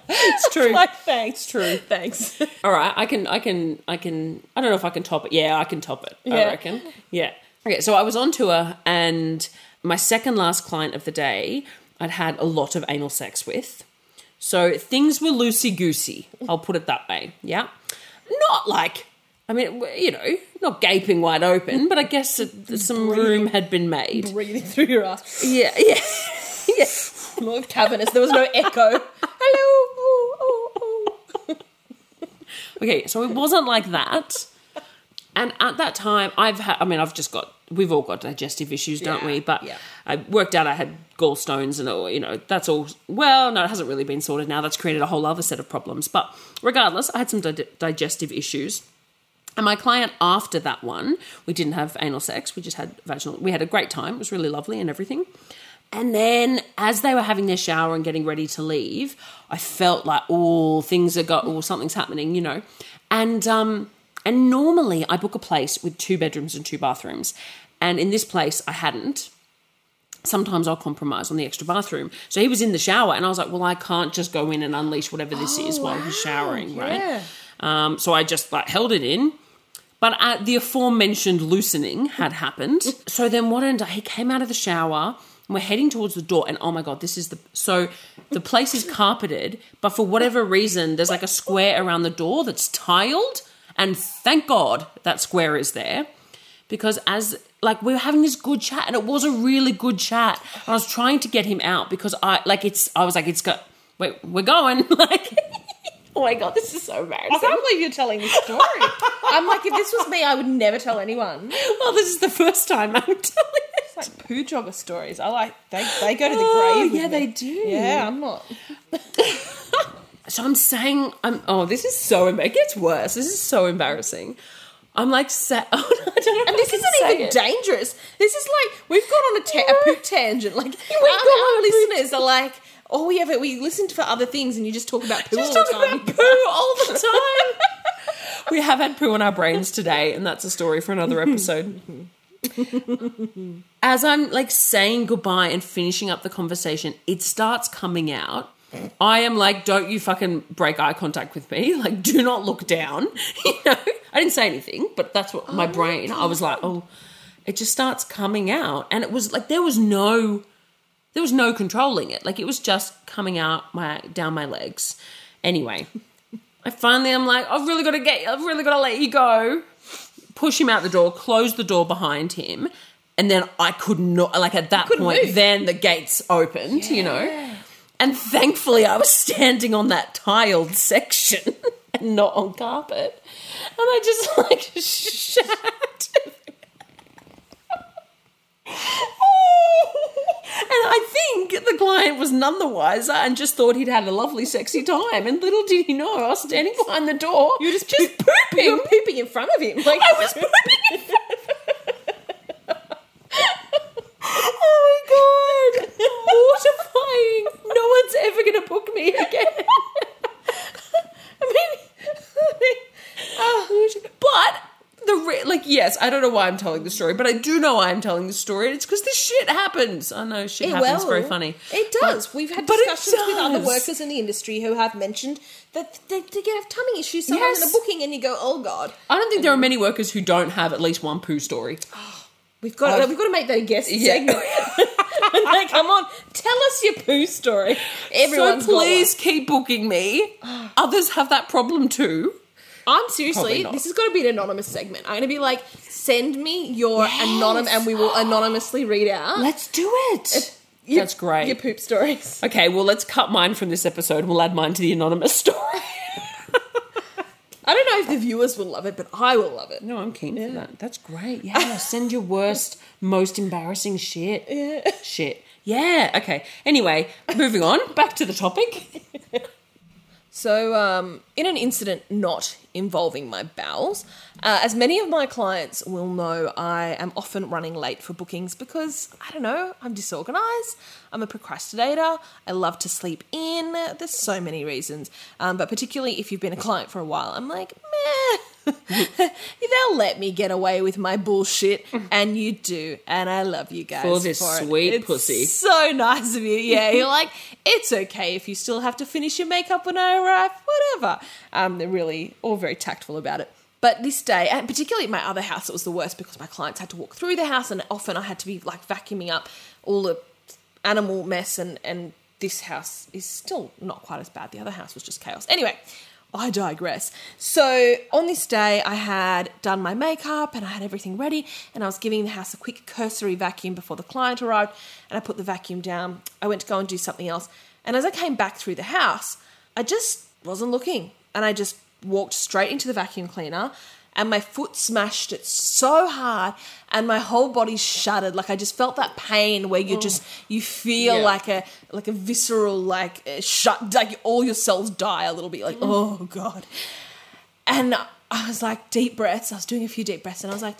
It's true. like, thanks, true. thanks. All right, I can, I can, I can. I don't know if I can top it. Yeah, I can top it. I reckon. Yeah. Okay, so I was on tour, and my second last client of the day, I'd had a lot of anal sex with. So things were loosey goosey. I'll put it that way. Yeah, not like. I mean, you know, not gaping wide open, but I guess that some room had been made. Breathing through your ass, Yeah, yeah, yeah. more cavernous. There was no echo. Hello. Oh, oh, oh. Okay, so it wasn't like that. And at that time, I've had, I mean, I've just got, we've all got digestive issues, don't Yeah, we? But yeah. I worked out I had gallstones and, all, you know, that's all, well, no, it hasn't really been sorted now. That's created a whole other set of problems. But regardless, I had some di- digestive issues. And my client after that one, we didn't have anal sex. We just had vaginal. We had a great time. It was really lovely and everything. And then as they were having their shower and getting ready to leave, I felt like, oh, things are got, oh, something's happening, you know. And um, and normally I book a place with two bedrooms and two bathrooms, and in this place I hadn't. Sometimes I'll compromise on the extra bathroom. So he was in the shower, and I was like, well, I can't just go in and unleash whatever this is while he's showering, yeah. right? Um, so I just like held it in. But uh, the aforementioned loosening had happened. So then what ended up, he came out of the shower and we're heading towards the door. And oh my God, this is the. So the place is carpeted, but for whatever reason, there's like a square around the door that's tiled. And thank God that square is there. Because as like we were having this good chat and it was a really good chat. And I was trying to get him out because I like it's I was like, it's got wait, we're going. like Oh my god, this is so embarrassing. I can't believe you're telling this story. I'm like, if this was me, I would never tell anyone. Well, this is the first time I'm telling it. It's like poo jogger stories. I like they they go to the Oh, grave. with yeah, me. they do. Yeah, I'm not. So I'm saying, I'm. Oh, this is so. It gets worse. This is so embarrassing. I'm like, sa- oh, no, I don't know. And this isn't even dangerous. This is like we've gone on a, ta- a poop tangent. Like our, our listeners are like, oh, we have it. We listened for other things, and you just talk about poo Just all the talk time. about poo all the time. we have had poo in our brains today, and that's a story for another episode. As I'm like saying goodbye and finishing up the conversation, it starts coming out. I am like, don't you fucking break eye contact with me. Like, do not look down. You know, I didn't say anything, but that's what my brain, I was like, oh, it just starts coming out. And it was like, there was no, there was no controlling it. Like, it was just coming out my, down my legs. Anyway, I finally I'm like, I've really got to get, I've really got to let you go. Push him out the door, close the door behind him, And then I could not, like at that point, move. then the gates opened, you know. And thankfully, I was standing on that tiled section and not on carpet. And I just like shat. And I think the client was none the wiser and just thought he'd had a lovely, sexy time. And little did he know, I was standing behind the door. You were just, just poop- pooping. You were pooping in front of him. Like I was pooping in front Oh my god! Mortifying! No one's ever gonna book me again. I mean, I mean, oh, but the re- like, yes, I don't know why I'm telling the story, but I do know why I'm telling the story. and It's because this shit happens. I know shit happens. very funny. It But- does. We've had discussions with other workers in the industry who have mentioned that they, they get have tummy issues sometimes Yes. in a booking, and you go, "Oh God, I don't think there are many workers who don't have at least one poo story. Oh. We've got I've- we've got to make that a guest Yeah. segment." like, come on, tell us your poo story. Everyone's so please keep booking me. Others have that problem too. I'm seriously. This has got to be an anonymous segment. I'm going to be like, send me your Yes. anonymous, and we will anonymously read out. Let's do it. your- That's great. Your poop stories. Okay, well, let's cut mine from this episode. We'll add mine to the anonymous story. Know if the viewers will love it, but I will love it. no, I'm keen for that. That's great. Yeah, send your worst, most embarrassing shit. Yeah. Shit. Yeah, okay. Anyway, moving on. Back to the topic. So, um, in an incident not involving my bowels, uh, as many of my clients will know, I am often running late for bookings because, I don't know, I'm disorganized, I'm a procrastinator, I love to sleep in. There's so many reasons. Um, but particularly if you've been a client for a while, I'm like, meh. They'll let me get away with my bullshit, and you do, and I love you guys For this it. sweet It's pussy. So nice of you. Yeah, you're like, it's okay if you still have to finish your makeup when I arrive, whatever. Um, they're really all very tactful about it. But this day, and particularly at my other house, it was the worst because my clients had to walk through the house, and often I had to be like vacuuming up all the animal mess, and and this house is still not quite as bad. The other house was just chaos. Anyway. I digress. So on this day, I had done my makeup and I had everything ready, and I was giving the house a quick cursory vacuum before the client arrived. And I put the vacuum down. I went to go and do something else, and as I came back through the house, I just wasn't looking, and I just walked straight into the vacuum cleaner. And my foot smashed it so hard, and my whole body shuddered. Like I just felt that pain where you just you feel Yeah. like a like a visceral like uh, shut like all your cells die a little bit. Like oh god, and I was like deep breaths. I was doing a few deep breaths, and I was like,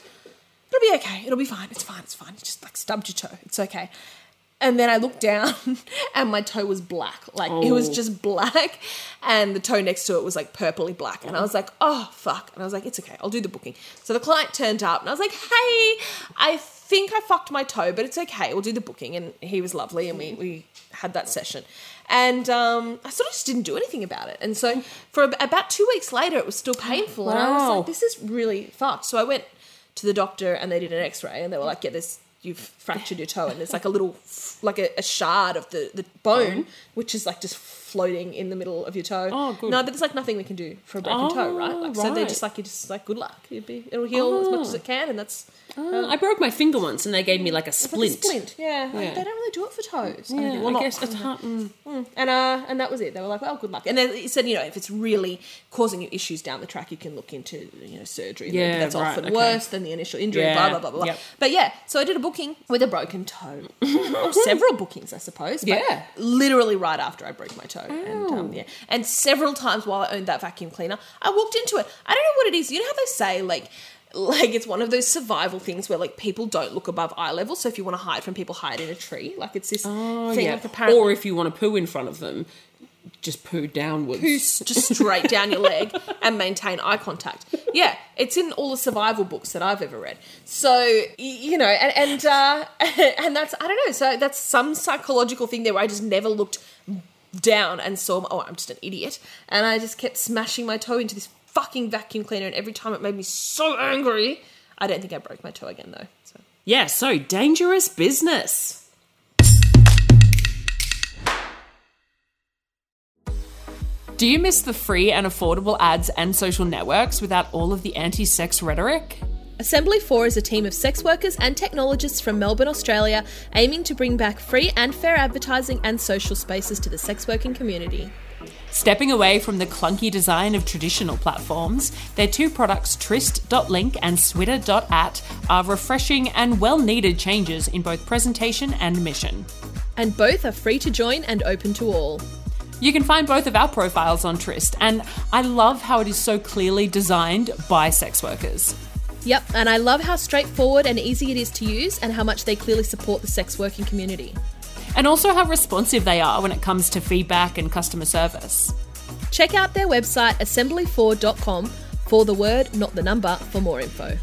it'll be okay. It'll be fine. It's fine. It's fine. You just like stubbed your toe. It's okay. And then I looked down and my toe was black. Like it was Oh. just black. And the toe next to it was like purpley black. And I was like, oh, fuck. And I was like, it's okay. I'll do the booking. So the client turned up and I was like, hey, I think I fucked my toe, but it's okay. We'll do the booking. And he was lovely and we, we had that session. And um, I sort of just didn't do anything about it. And so for about two weeks later, it was still painful. And I was like, this is really fucked. So I went to the doctor and they did an x-ray and they were like yeah this you've fractured your toe and there's like a little like a, a shard of the, the bone oh. which is like just floating in the middle of your toe Oh, good. no but there's like nothing we can do for a broken toe right Oh, like so they're just like you're just like good luck You'd be, it'll heal as much as it can and that's Uh, I broke my finger once and they gave me like a it's like splint. a splint yeah, Like, they don't really do it for toes I Yeah, think. Well, I guess it's hard. mm. and uh, and that was it. They were like, "Well, good luck." And then he said, you know, if it's really causing you issues down the track, you can look into you know surgery. Yeah, that's right, often okay. worse than the initial injury. Yeah, Blah blah blah blah. yep. But yeah, so I did a booking with a broken toe, or several bookings, I suppose. but Yeah. literally right after I broke my toe, and um, yeah, and several times while I owned that vacuum cleaner, I walked into it. I don't know what it is. You know how they say like. Like it's one of those survival things where like people don't look above eye level. So if you want to hide from people, hide in a tree. Like it's this Oh, thing. yeah. Apparently, Or if you want to poo in front of them, just poo downwards. poo just straight down your leg and maintain eye contact. Yeah, it's in all the survival books that I've ever read. So you know, and and uh, and that's I don't know. So that's some psychological thing there where I just never looked down and saw. Oh, I'm just an idiot, and I just kept smashing my toe into this fucking vacuum cleaner, and every time it made me so angry. I don't think I broke my toe again though. So. Yeah, so dangerous business. Do you miss the free and affordable ads and social networks without all of the anti sex rhetoric? Assembly 4 is a team of sex workers and technologists from Melbourne, Australia, aiming to bring back free and fair advertising and social spaces to the sex working community. Stepping away from the clunky design of traditional platforms, their two products, Tryst.link and Switter.at, are refreshing and well needed changes in both presentation and mission. And both are free to join and open to all. You can find both of our profiles on Trist, and I love how it is so clearly designed by sex workers. Yep, and I love how straightforward and easy it is to use and how much they clearly support the sex working community. And also how responsive they are when it comes to feedback and customer service. Check out their website assemblyfour.com for the word, not the number, for more info.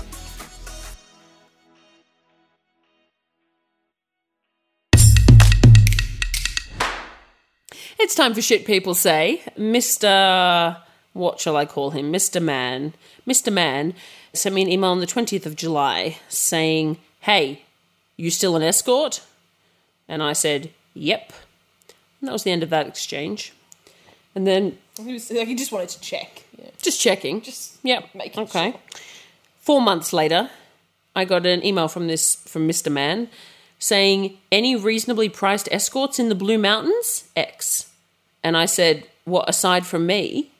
It's time for shit people say. Mr. What shall I call him? Mr. Man. Mr. Man sent me an email on the 20th of July saying, Hey, you still an escort? And I said, Yep. And that was the end of that exchange. And then He, was, like, he just wanted to check. Yeah. just checking. Just yep. making okay. sure. Four months later, I got an email from this from Mr. Man saying any reasonably priced escorts in the Blue Mountains? X. And I said, What aside from me?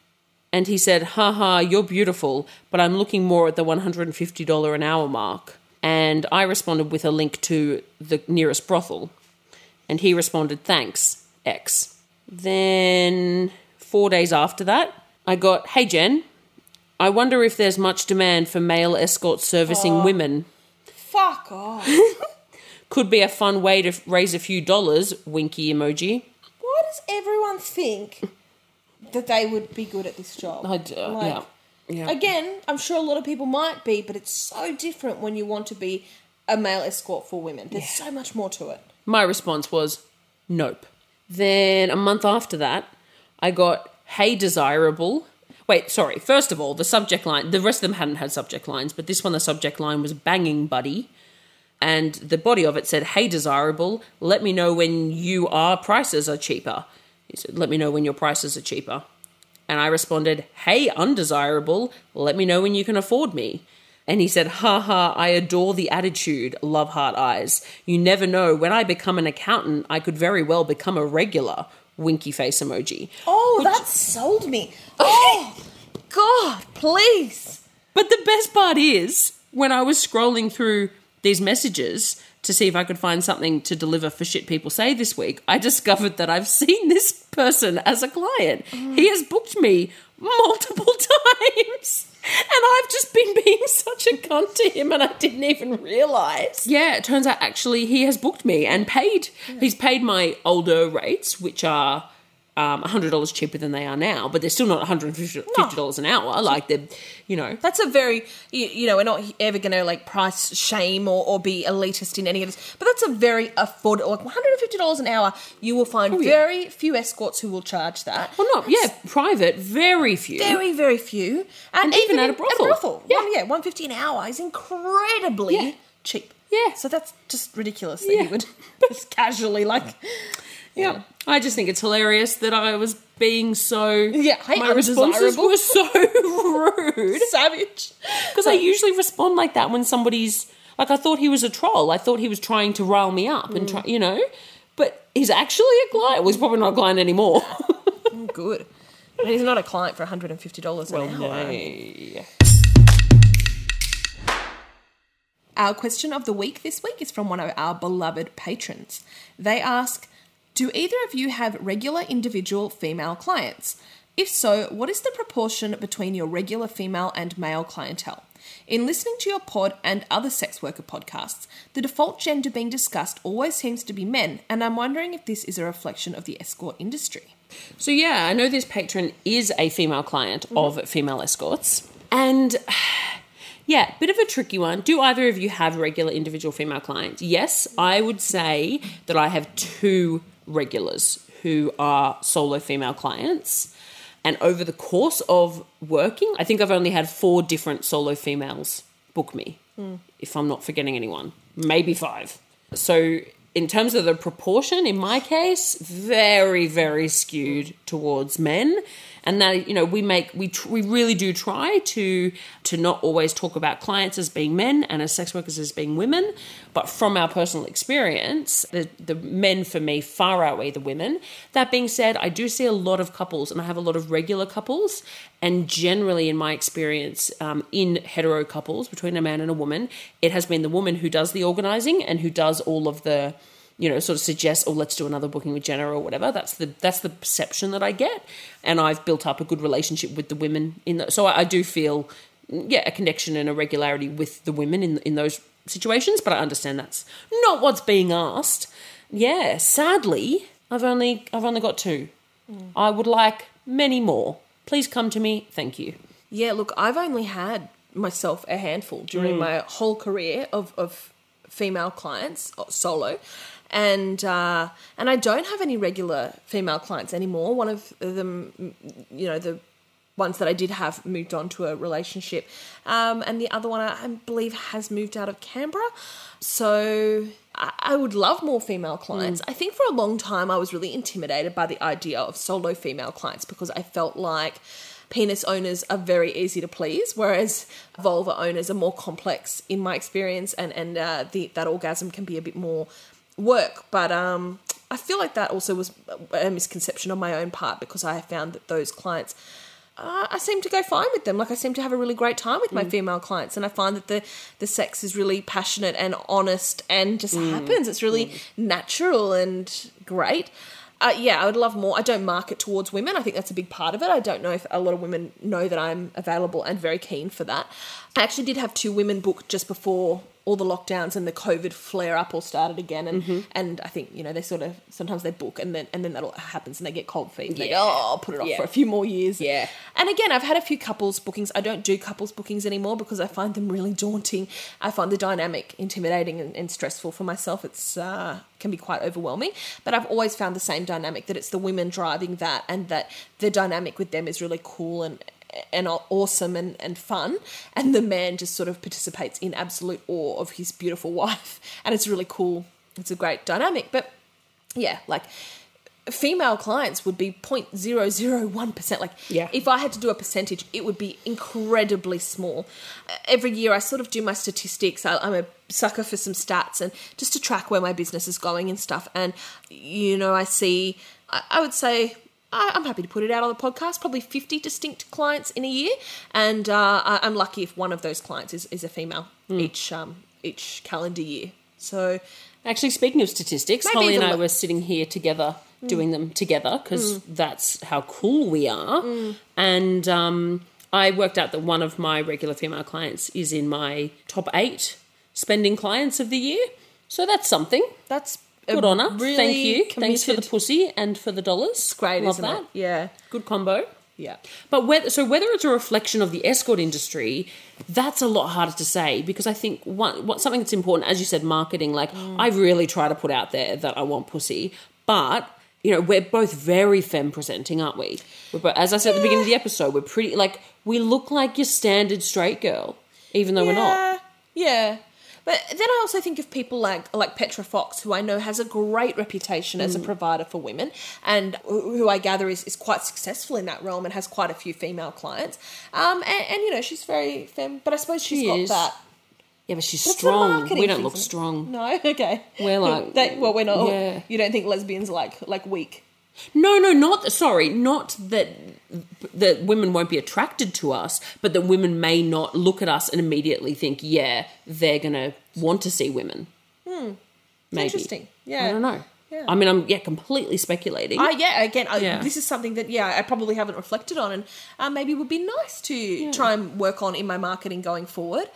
And he said, haha, you're beautiful, but I'm looking more at the $150 an hour mark. And I responded with a link to the nearest brothel. And he responded, thanks, X. Then, four days after that, I got, hey Jen, I wonder if there's much demand for male escorts servicing women. Fuck off. Could be a fun way to raise a few dollars, winky emoji. Why does everyone think that they would be good at this job? I do, Like, yeah. Yeah. Again, I'm sure a lot of people might be, but it's so different when you want to be a male escort for women. There's so much more to it. My response was, nope. Then a month after that, I got, hey, desirable. Wait, sorry. First of all, the subject line, the rest of them hadn't had subject lines, but this one, the subject line was banging buddy. And the body of it said, hey, desirable, let me know when you are prices are cheaper. He said, let me know when your prices are cheaper. And I responded, hey, undesirable, let me know when you can afford me. And he said, ha ha, I adore the attitude, love heart eyes. You never know, when I become an accountant, I could very well become a regular. Winky face emoji. Oh, that sold me. Oh, God, please. But the best part is, when I was scrolling through these messages to see if I could find something to deliver for shit people say this week, I discovered that I've seen this person as a client. He has booked me multiple times. And I've just been being such a cunt to him and I didn't even realize. Yeah, it turns out actually he has booked me and paid. He's paid my older rates, which are um, $100 cheaper than they are now, but they're still not $150 an hour. Like they're, you know, That's a very, you, you know, we're not ever going to like price shame or, or be elitist in any of this, but that's a very affordable, like $150 an hour. You will find Oh, yeah. very few escorts who will charge that. Well, not yeah, private, very few. Very, very few. And even at a brothel. Yeah. Yeah. One, yeah, 150 an hour is incredibly Yeah. cheap. Yeah. So that's just ridiculous that Yeah. you would just casually like. Yeah, I just think it's hilarious that I was being so. Yeah, hey, my responses undesirable. were so rude Savage. because I usually respond like that when somebody's like. I thought he was a troll. I thought he was trying to rile me up and try, mm. you know. But he's actually a client. Well, he's probably not a client anymore. Oh, good. And he's not a client for $150 an hour. Our question of the week this week is from one of our beloved patrons. They ask Do either of you have regular individual female clients? If so, what is the proportion between your regular female and male clientele? In listening to your pod and other sex worker podcasts, the default gender being discussed always seems to be men, and I'm wondering if this is a reflection of the escort industry. So yeah, I know this patron is a female client mm-hmm. of female escorts, and yeah, bit of a tricky one. Do either of you have regular individual female clients? Yes, I would say that I have two regulars who are solo female clients. And over the course of working, I think I've only had four different solo females book me, if I'm not forgetting anyone. Maybe five. So, in terms of the proportion, in my case, very, very skewed towards men. And that you know we make we tr- we really do try to to not always talk about clients as being men and as sex workers as being women, but from our personal experience, the the men for me far outweigh the women. That being said, I do see a lot of couples, and I have a lot of regular couples, and generally in my experience, um, in hetero couples between a man and a woman, it has been the woman who does the organizing and who does all of the you know, sort of suggest, oh, let's do another booking with Jenna or whatever. That's the that's the perception that I get, and I've built up a good relationship with the women in that. So I, I do feel, yeah, a connection and a regularity with the women in in those situations. But I understand that's not what's being asked. Yeah, sadly, I've only I've only got two. I would like many more. Please come to me. Thank you. Yeah, look, I've only had myself a handful during my whole career of, of female clients, uh, solo, and uh, and I don't have any regular female clients anymore. One of them, mm, you know, the ones that I did have moved on to a relationship, um, and the other one I, I believe has moved out of Canberra. So I, I would love more female clients. I think for a long time I was really intimidated by the idea of solo female clients because I felt like penis owners are very easy to please, whereas vulva owners are more complex in my experience, and and uh, the that orgasm can be a bit more work. But um, I feel like that also was a misconception on my own part because I found that those clients. Uh, I seem to go fine with them. Like I seem to have a really great time with my female clients, and I find that the the sex is really passionate and honest and just happens. It's really natural and great. Uh, yeah, I would love more. I don't market towards women. I think that's a big part of it. I don't know if a lot of women know that I'm available and very keen for that. I actually did have two women booked just before all the lockdowns and the COVID flare up all started again, and Mm-hmm. and I think you know they sort of sometimes they book and then and then that all happens and they get cold feet. And They Yeah. go, oh, I'll put it off Yeah. for a few more years. Yeah. And again, I've had a few couples bookings. I don't do couples bookings anymore because I find them really daunting. I find the dynamic intimidating and, and stressful for myself. It's uh, can be quite overwhelming. But I've always found the same dynamic that it's the women driving that, and that the dynamic with them is really cool and and awesome and, and fun. And the man just sort of participates in absolute awe of his beautiful wife. And it's really cool. It's a great dynamic. But yeah like female clients would be 0.001% like Yeah. if i had to do a percentage it would be incredibly small. Every year i sort of do my statistics. I, i'm a sucker for some stats and just to track where my business is going and stuff. And you know i see i, I would say I'm happy to put it out on the podcast. Probably 50 distinct clients in a year, and uh, I- I'm lucky if one of those clients is, is a female each um, each calendar year. So Actually, speaking of statistics, Holly and I were sitting here together doing them together because that's how cool we are. And um, I worked out that one of my regular female clients is in my top eight spending clients of the year. So that's something. that's Good on her. Really Thank you. Thanks for the pussy and for the dollars. It's great, Love isn't that. it? Yeah, Good combo. yeah. But whether so whether it's a reflection of the escort industry, that's a lot harder to say because I think one what something that's important, as you said, marketing. Like mm. I really try to put out there that I want pussy, but you know we're both very femme presenting, aren't we? We're, bo- as I said at the beginning of the episode, we're pretty like we look like your standard straight girl, even though we're not. Yeah, yeah. But then I also think of people like like Petra Fox, who I know has a great reputation as a Mm. provider for women, and who I gather is, is quite successful in that realm and has quite a few female clients. Um, and, and you know she's very femme, but I suppose she's She got is. that. Yeah, but she's the strong. We don't look strong. No, okay. We're like- They- well, we're not. Yeah. You don't think lesbians are like like weak? No, no, not sorry, not that that women won't be attracted to us, but that women may not look at us and immediately think, yeah, they're gonna want to see women. Hmm. Maybe. Interesting. Yeah. I don't know. Yeah. I mean, I'm yeah, completely speculating. I yeah, again, I, Yeah. this is something that yeah, I probably haven't reflected on, and uh, maybe would be nice to try and work on in my marketing going forward.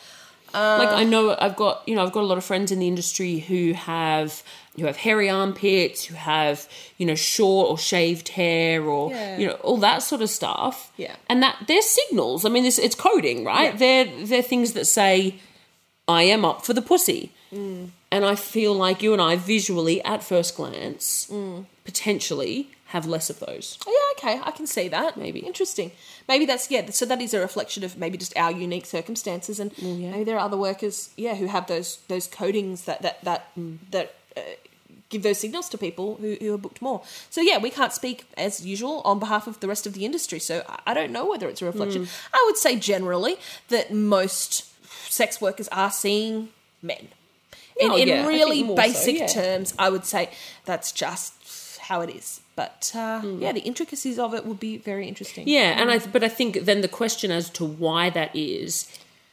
like I know I've got you know I've got a lot of friends in the industry who have who have hairy armpits, who have you know short or shaved hair, or Yeah. you know all that sort of stuff. Yeah. and that they're signals. I mean, this it's coding, right? Yeah. They're they're things that say I am up for the pussy, Mm. and I feel like you and I visually at first glance Mm. potentially have less of those. Oh, yeah, okay, I can see that. Maybe. interesting. Maybe that's yeah. So that is a reflection of maybe just our unique circumstances, and maybe there are other workers, yeah, who have those those codings that that that Mm. that uh, give those signals to people who, who are booked more. So yeah, we can't speak as usual on behalf of the rest of the industry. So I- don't know whether it's a reflection. Hmm. I would say generally that most sex workers are seeing men. In, Oh, in yeah, really more so, basic yeah. terms, I would say that's just how it is. But uh, Hmm. yeah, the intricacies of it would be very interesting. Yeah, and I but I think then the question as to why that is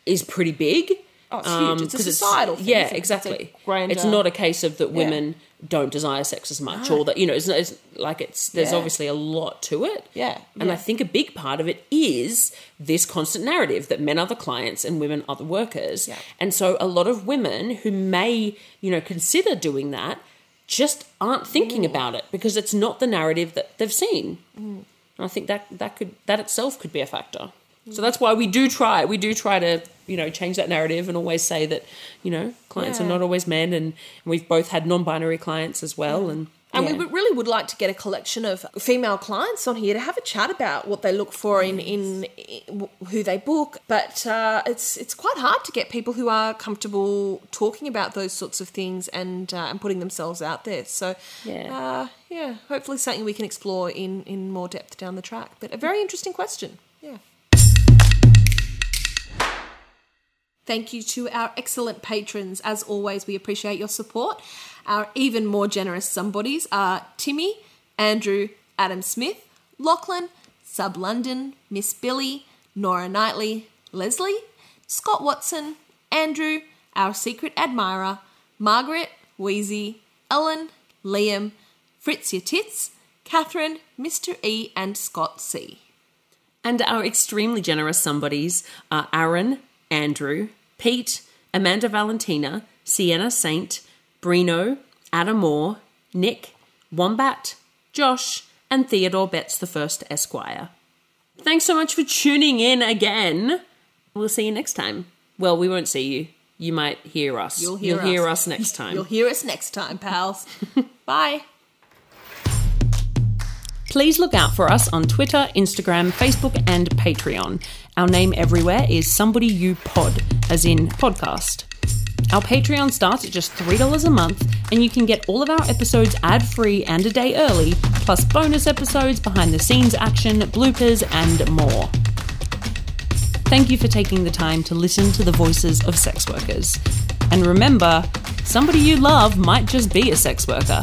is pretty big. Oh, it's um, huge. It's a societal thing, yeah, isn't? It's exactly. It's not a case of that women don't desire sex as much, or ah. that you know, it's, it's like it's there's Yeah. obviously a lot to it. Yeah, and I think a big part of it is this constant narrative that men are the clients and women are the workers, Yeah. and so a lot of women who may you know consider doing that just aren't thinking Mm. about it because it's not the narrative that they've seen. Mm. And I think that that could that itself could be a factor. So that's why we do try. We do try to you know change that narrative and always say that you know clients are not always men, and, and we've both had non-binary clients as well. And And yeah. we would- really would like to get a collection of female clients on here to have a chat about what they look for in, in, in who they book. But uh, it's it's quite hard to get people who are comfortable talking about those sorts of things and uh, and putting themselves out there. So Yeah. uh, yeah, hopefully something we can explore in in more depth down the track. But a very interesting question. Thank you to our excellent patrons. As always, we appreciate your support. Our even more generous somebodies are Timmy, Andrew, Adam Smith, Lachlan, Sub London, Miss Billy, Nora Knightley, Leslie, Scott Watson, Andrew, our secret admirer, Margaret, Wheezy, Ellen, Liam, Fritz Your Tits, Catherine, Mr. E, and Scott C. And our extremely generous somebodies are Aaron, Andrew, Pete, Amanda Valentina, Sienna Saint, Brino, Adam Moore, Nick, Wombat, Josh, and Theodore Betts the First Esquire. Thanks so much for tuning in again. We'll see you next time. Well, we won't see you. You might hear us. You'll hear us. us next time. You'll hear us next time, pals. Bye. Please look out for us on Twitter, Instagram, Facebook, and Patreon. Our name everywhere is Somebody You Pod, as in podcast. Our Patreon starts at just $3 a month, and you can get all of our episodes ad free and a day early, plus bonus episodes, behind the scenes action, bloopers, and more. Thank you for taking the time to listen to the voices of sex workers. And remember, somebody you love might just be a sex worker.